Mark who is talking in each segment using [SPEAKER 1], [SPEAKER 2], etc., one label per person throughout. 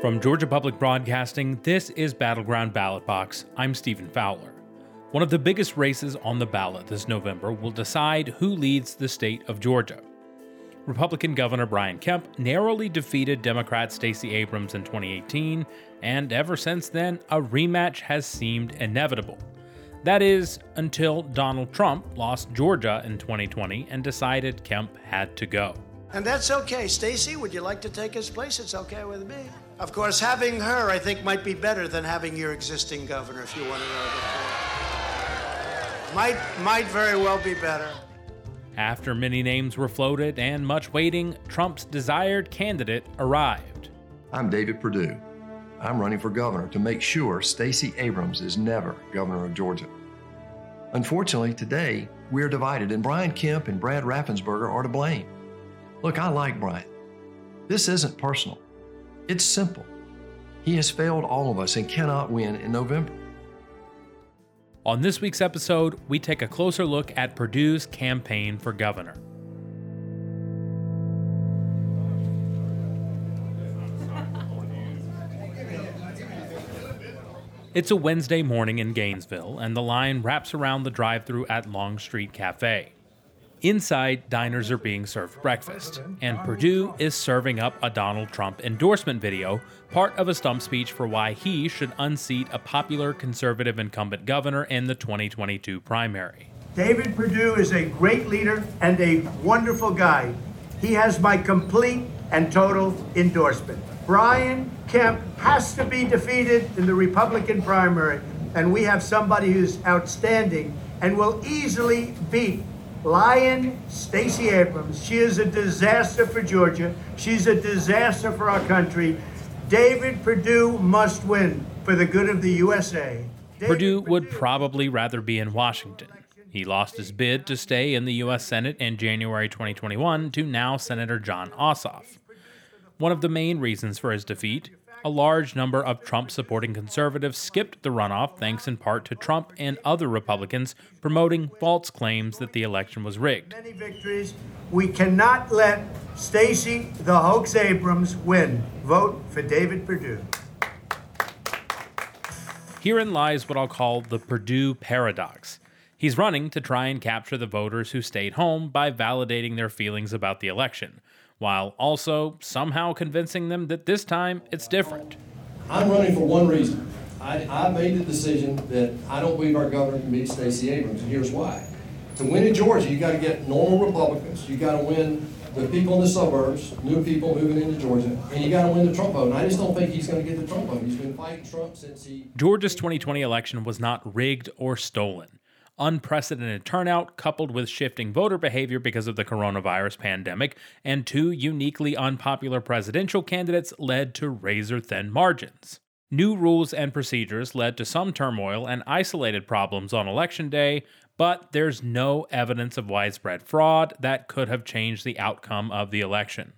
[SPEAKER 1] From Georgia Public Broadcasting, this is Battleground Ballot Box. I'm Stephen Fowler. One of the biggest races on the ballot this November will decide who leads the state of Georgia. Republican Governor Brian Kemp narrowly defeated Democrat Stacey Abrams in 2018, and ever since then, a rematch has seemed inevitable. That is, until Donald Trump lost Georgia in 2020 and decided Kemp had to go.
[SPEAKER 2] And that's okay. Stacey, would you like to take his place? It's okay with me. Of course, having her, I think, might be better than having your existing governor, if you want to know the truth. Might, might very well be better.
[SPEAKER 1] After many names were floated and much waiting, Trump's desired candidate arrived.
[SPEAKER 3] I'm David Perdue. I'm running for governor to make sure Stacey Abrams is never governor of Georgia. Unfortunately, today, we're divided, and Brian Kemp and Brad Raffensperger are to blame. Look, I like Brian. This isn't personal. It's simple. He has failed all of us and cannot win in November.
[SPEAKER 1] On this week's episode, we take a closer look at Perdue's campaign for governor. It's a Wednesday morning in Gainesville, and the line wraps around the drive through at Long Street Cafe. Inside, diners are being served breakfast, and Perdue is serving up a Donald Trump endorsement video, part of a stump speech for why he should unseat a popular conservative incumbent governor in the 2022 primary.
[SPEAKER 2] David Perdue is a great leader and a wonderful guy. He has my complete and total endorsement. Brian Kemp has to be defeated in the Republican primary, and we have somebody who's outstanding and will easily beat Lion Stacey Abrams. She is a disaster for Georgia. She's a disaster for our country. David Perdue must win for the good of the USA.
[SPEAKER 1] David Perdue would probably rather be in Washington. He lost his bid to stay in the U.S. Senate in January 2021 to now Senator Jon Ossoff. One of the main reasons for his defeat a large number of Trump supporting conservatives skipped the runoff thanks in part to Trump and other Republicans promoting false claims that the election was rigged.
[SPEAKER 2] Many victories. We cannot let Stacey the hoax Abrams win. Vote for David Perdue.
[SPEAKER 1] Herein lies what I'll call the Perdue paradox. He's running to try and capture the voters who stayed home by validating their feelings about the election while also somehow convincing them that this time it's different.
[SPEAKER 4] I'm running for one reason. I, I made the decision that I don't believe our governor can beat Stacey Abrams, and here's why. To win in Georgia, you got to get normal Republicans. You got to win the people in the suburbs, new people moving into Georgia, and you got to win the Trump vote. And I just don't think he's going to get the Trump vote. He's been fighting Trump since he.
[SPEAKER 1] Georgia's 2020 election was not rigged or stolen unprecedented turnout coupled with shifting voter behavior because of the coronavirus pandemic, and two uniquely unpopular presidential candidates led to razor thin margins. New rules and procedures led to some turmoil and isolated problems on election day, but there's no evidence of widespread fraud that could have changed the outcome of the election.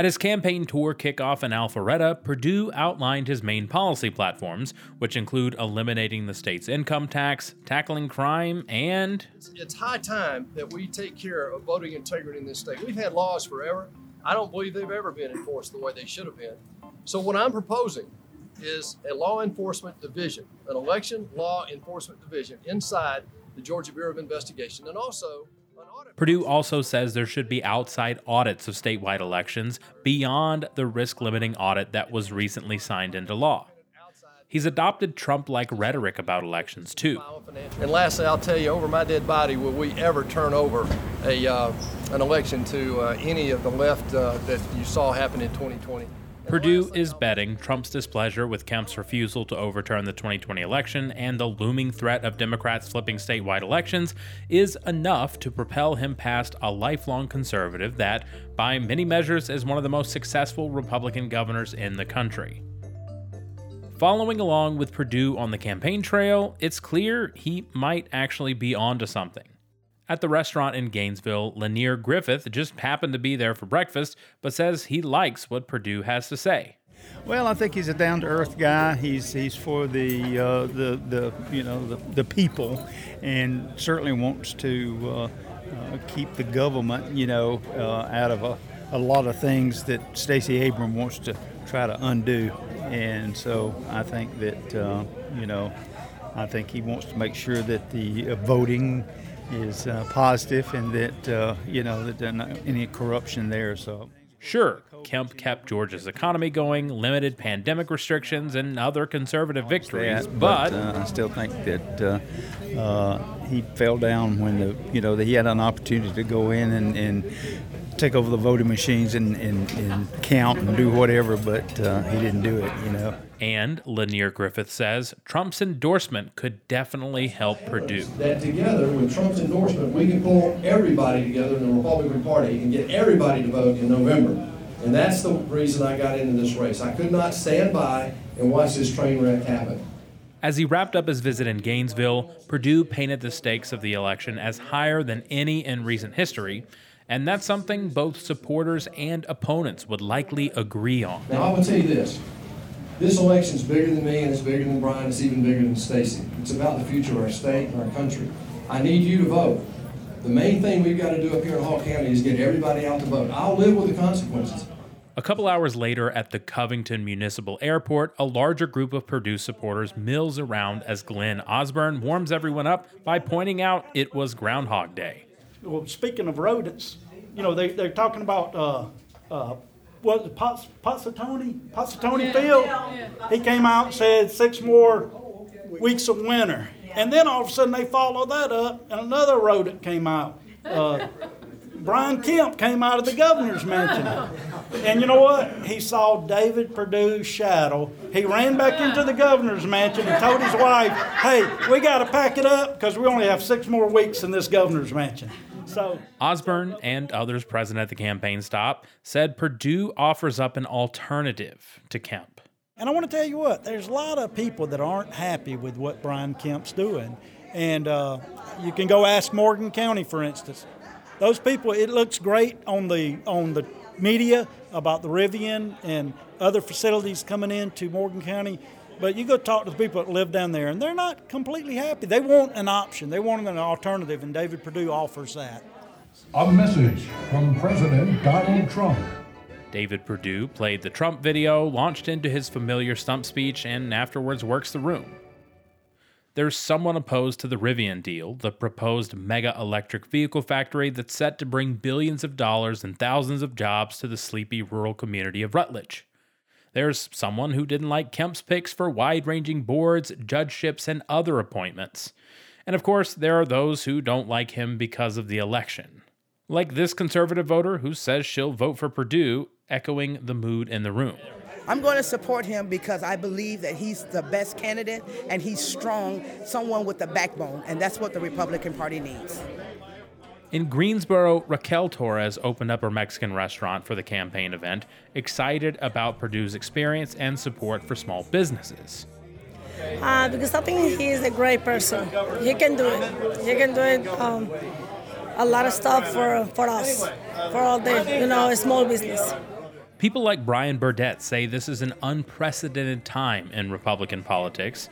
[SPEAKER 1] At his campaign tour kickoff in Alpharetta, Perdue outlined his main policy platforms, which include eliminating the state's income tax, tackling crime, and.
[SPEAKER 5] It's high time that we take care of voting integrity in this state. We've had laws forever. I don't believe they've ever been enforced the way they should have been. So, what I'm proposing is a law enforcement division, an election law enforcement division inside the Georgia Bureau of Investigation, and also
[SPEAKER 1] Perdue also says there should be outside audits of statewide elections beyond the risk limiting audit that was recently signed into law. He's adopted Trump like rhetoric about elections, too.
[SPEAKER 5] And lastly, I'll tell you, over my dead body, will we ever turn over a, uh, an election to uh, any of the left uh, that you saw happen in 2020?
[SPEAKER 1] Perdue is betting Trump's displeasure with Kemp's refusal to overturn the 2020 election and the looming threat of Democrats flipping statewide elections is enough to propel him past a lifelong conservative that, by many measures, is one of the most successful Republican governors in the country. Following along with Perdue on the campaign trail, it's clear he might actually be onto something. At the restaurant in Gainesville, Lanier Griffith just happened to be there for breakfast, but says he likes what Perdue has to say.
[SPEAKER 6] Well, I think he's a down to earth guy. He's he's for the uh, the the you know the, the people, and certainly wants to uh, uh, keep the government you know uh, out of a, a lot of things that Stacey Abrams wants to try to undo. And so I think that uh, you know, I think he wants to make sure that the uh, voting is uh, positive and that uh, you know that there's not any corruption there. So.
[SPEAKER 1] Sure, Kemp kept Georgia's economy going, limited pandemic restrictions, and other conservative victories,
[SPEAKER 6] that,
[SPEAKER 1] but,
[SPEAKER 6] uh, I still think that uh, uh, he fell down when the you know that he had an opportunity to go in and, and take over the voting machines and, and, and count and do whatever, but uh, he didn't do it. You know.
[SPEAKER 1] And Lanier Griffith says Trump's endorsement could definitely help Perdue.
[SPEAKER 4] That together with Trump's endorsement, we can pull everybody together in the Republican Party and get everybody to vote in November. And that's the reason I got into this race. I could not stand by and watch this train wreck happen.
[SPEAKER 1] As he wrapped up his visit in Gainesville, Perdue painted the stakes of the election as higher than any in recent history, and that's something both supporters and opponents would likely agree on.
[SPEAKER 4] Now, I will tell you this. This election is bigger than me and it's bigger than Brian. It's even bigger than Stacey. It's about the future of our state and our country. I need you to vote. The main thing we've got to do up here in Hall County is get everybody out to vote. I'll live with the consequences.
[SPEAKER 1] A couple hours later at the Covington Municipal Airport, a larger group of Perdue supporters mills around as Glenn Osborne warms everyone up by pointing out it was Groundhog Day.
[SPEAKER 7] Well, speaking of rodents, you know, they, they're talking about, uh, uh, what, it, Pots, Field? He came out and said six more weeks of winter. And then all of a sudden they follow that up and another rodent came out. Uh, Brian Kemp came out of the governor's mansion. And you know what? He saw David Perdue's shadow. He ran back into the governor's mansion and told his wife, hey, we got to pack it up because we only have six more weeks in this governor's mansion. So
[SPEAKER 1] Osborne and others present at the campaign stop said Perdue offers up an alternative to Kemp.
[SPEAKER 7] And I want to tell you what, there's a lot of people that aren't happy with what Brian Kemp's doing. And uh, you can go ask Morgan County, for instance. Those people, it looks great on the on the media about the Rivian and other facilities coming into Morgan County. But you go talk to the people that live down there, and they're not completely happy. They want an option. They want an alternative, and David Perdue offers that.
[SPEAKER 8] A message from President Donald Trump.
[SPEAKER 1] David Perdue played the Trump video, launched into his familiar stump speech, and afterwards works the room. There's someone opposed to the Rivian deal, the proposed mega electric vehicle factory that's set to bring billions of dollars and thousands of jobs to the sleepy rural community of Rutledge. There's someone who didn't like Kemp's picks for wide ranging boards, judgeships, and other appointments. And of course, there are those who don't like him because of the election. Like this conservative voter who says she'll vote for Perdue, echoing the mood in the room.
[SPEAKER 9] I'm going to support him because I believe that he's the best candidate and he's strong, someone with a backbone, and that's what the Republican Party needs.
[SPEAKER 1] In Greensboro, Raquel Torres opened up her Mexican restaurant for the campaign event, excited about Perdue's experience and support for small businesses.
[SPEAKER 10] Uh, because I think he is a great person. He can do it. He can do it. Um, a lot of stuff for for us, for all the you know small business.
[SPEAKER 1] People like Brian Burdett say this is an unprecedented time in Republican politics,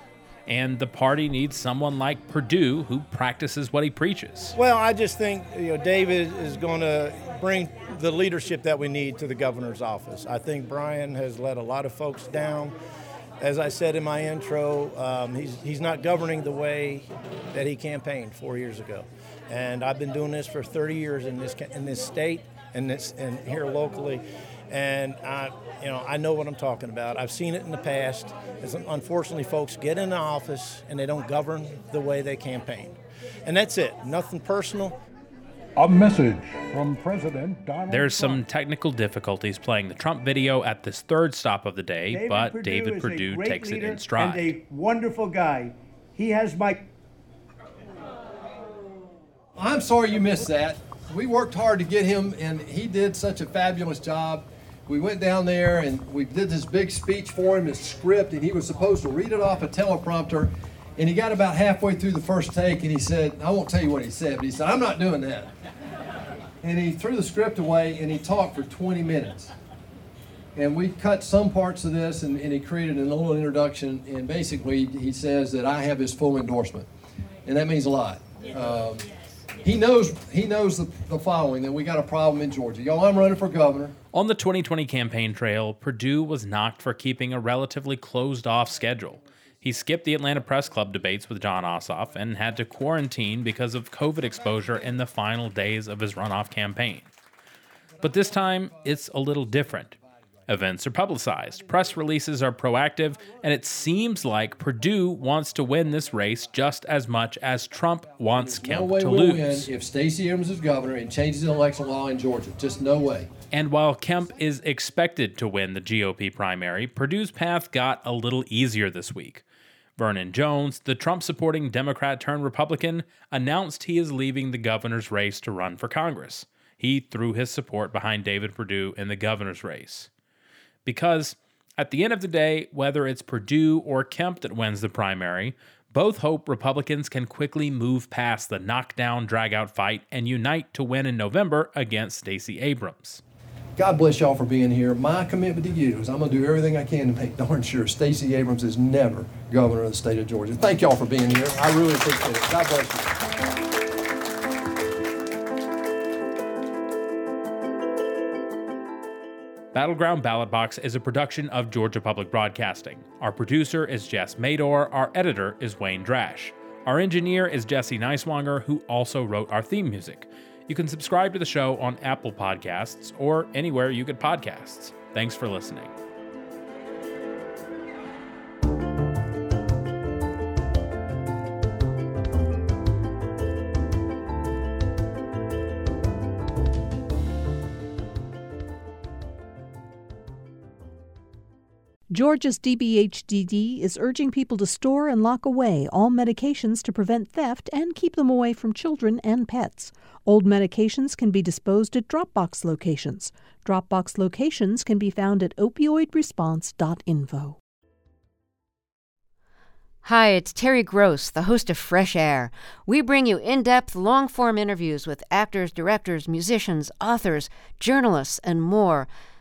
[SPEAKER 1] and the party needs someone like Perdue who practices what he preaches.
[SPEAKER 11] Well, I just think you know David is going to bring the leadership that we need to the governor's office. I think Brian has let a lot of folks down. As I said in my intro, um, he's, he's not governing the way that he campaigned four years ago. And I've been doing this for 30 years in this in this state and this and here locally and I, you know, I know what I'm talking about. I've seen it in the past. As unfortunately, folks get in the office and they don't govern the way they campaign, and that's it. Nothing personal.
[SPEAKER 8] A message from President Donald
[SPEAKER 1] There's
[SPEAKER 8] Trump.
[SPEAKER 1] some technical difficulties playing the Trump video at this third stop of the day,
[SPEAKER 2] David
[SPEAKER 1] but
[SPEAKER 2] Perdue
[SPEAKER 1] David
[SPEAKER 2] is
[SPEAKER 1] Perdue takes it in stride.
[SPEAKER 2] And a wonderful guy. He has my
[SPEAKER 4] I'm sorry you missed that. We worked hard to get him, and he did such a fabulous job. We went down there and we did this big speech for him, his script, and he was supposed to read it off a teleprompter. And he got about halfway through the first take and he said, I won't tell you what he said, but he said, I'm not doing that. And he threw the script away and he talked for 20 minutes. And we cut some parts of this and, and he created a little introduction. And basically, he says that I have his full endorsement. And that means a lot. Um, he knows he knows the, the following that we got a problem in Georgia. Y'all, I'm running for governor.
[SPEAKER 1] On the 2020 campaign trail, Perdue was knocked for keeping a relatively closed off schedule. He skipped the Atlanta Press Club debates with Jon Ossoff and had to quarantine because of COVID exposure in the final days of his runoff campaign. But this time, it's a little different. Events are publicized, press releases are proactive, and it seems like Perdue wants to win this race just as much as Trump wants Kemp
[SPEAKER 4] no way
[SPEAKER 1] to
[SPEAKER 4] we'll
[SPEAKER 1] lose.
[SPEAKER 4] win if Stacey Abrams is governor and changes the election law in Georgia. Just no way.
[SPEAKER 1] And while Kemp is expected to win the GOP primary, Perdue's path got a little easier this week. Vernon Jones, the Trump supporting Democrat turned Republican, announced he is leaving the governor's race to run for Congress. He threw his support behind David Perdue in the governor's race. Because at the end of the day, whether it's Perdue or Kemp that wins the primary, both hope Republicans can quickly move past the knockdown, dragout fight and unite to win in November against Stacey Abrams.
[SPEAKER 4] God bless y'all for being here. My commitment to you is I'm going to do everything I can to make darn sure Stacey Abrams is never governor of the state of Georgia. Thank y'all for being here. I really appreciate it. God bless you.
[SPEAKER 1] Battleground Ballot Box is a production of Georgia Public Broadcasting. Our producer is Jess Mador. Our editor is Wayne Drash. Our engineer is Jesse Neiswanger, who also wrote our theme music. You can subscribe to the show on Apple Podcasts or anywhere you get podcasts. Thanks for listening.
[SPEAKER 12] Georgia's DBHDD is urging people to store and lock away all medications to prevent theft and keep them away from children and pets. Old medications can be disposed at Dropbox locations. Dropbox locations can be found at opioidresponse.info.
[SPEAKER 13] Hi, it's Terry Gross, the host of Fresh Air. We bring you in depth, long form interviews with actors, directors, musicians, authors, journalists, and more.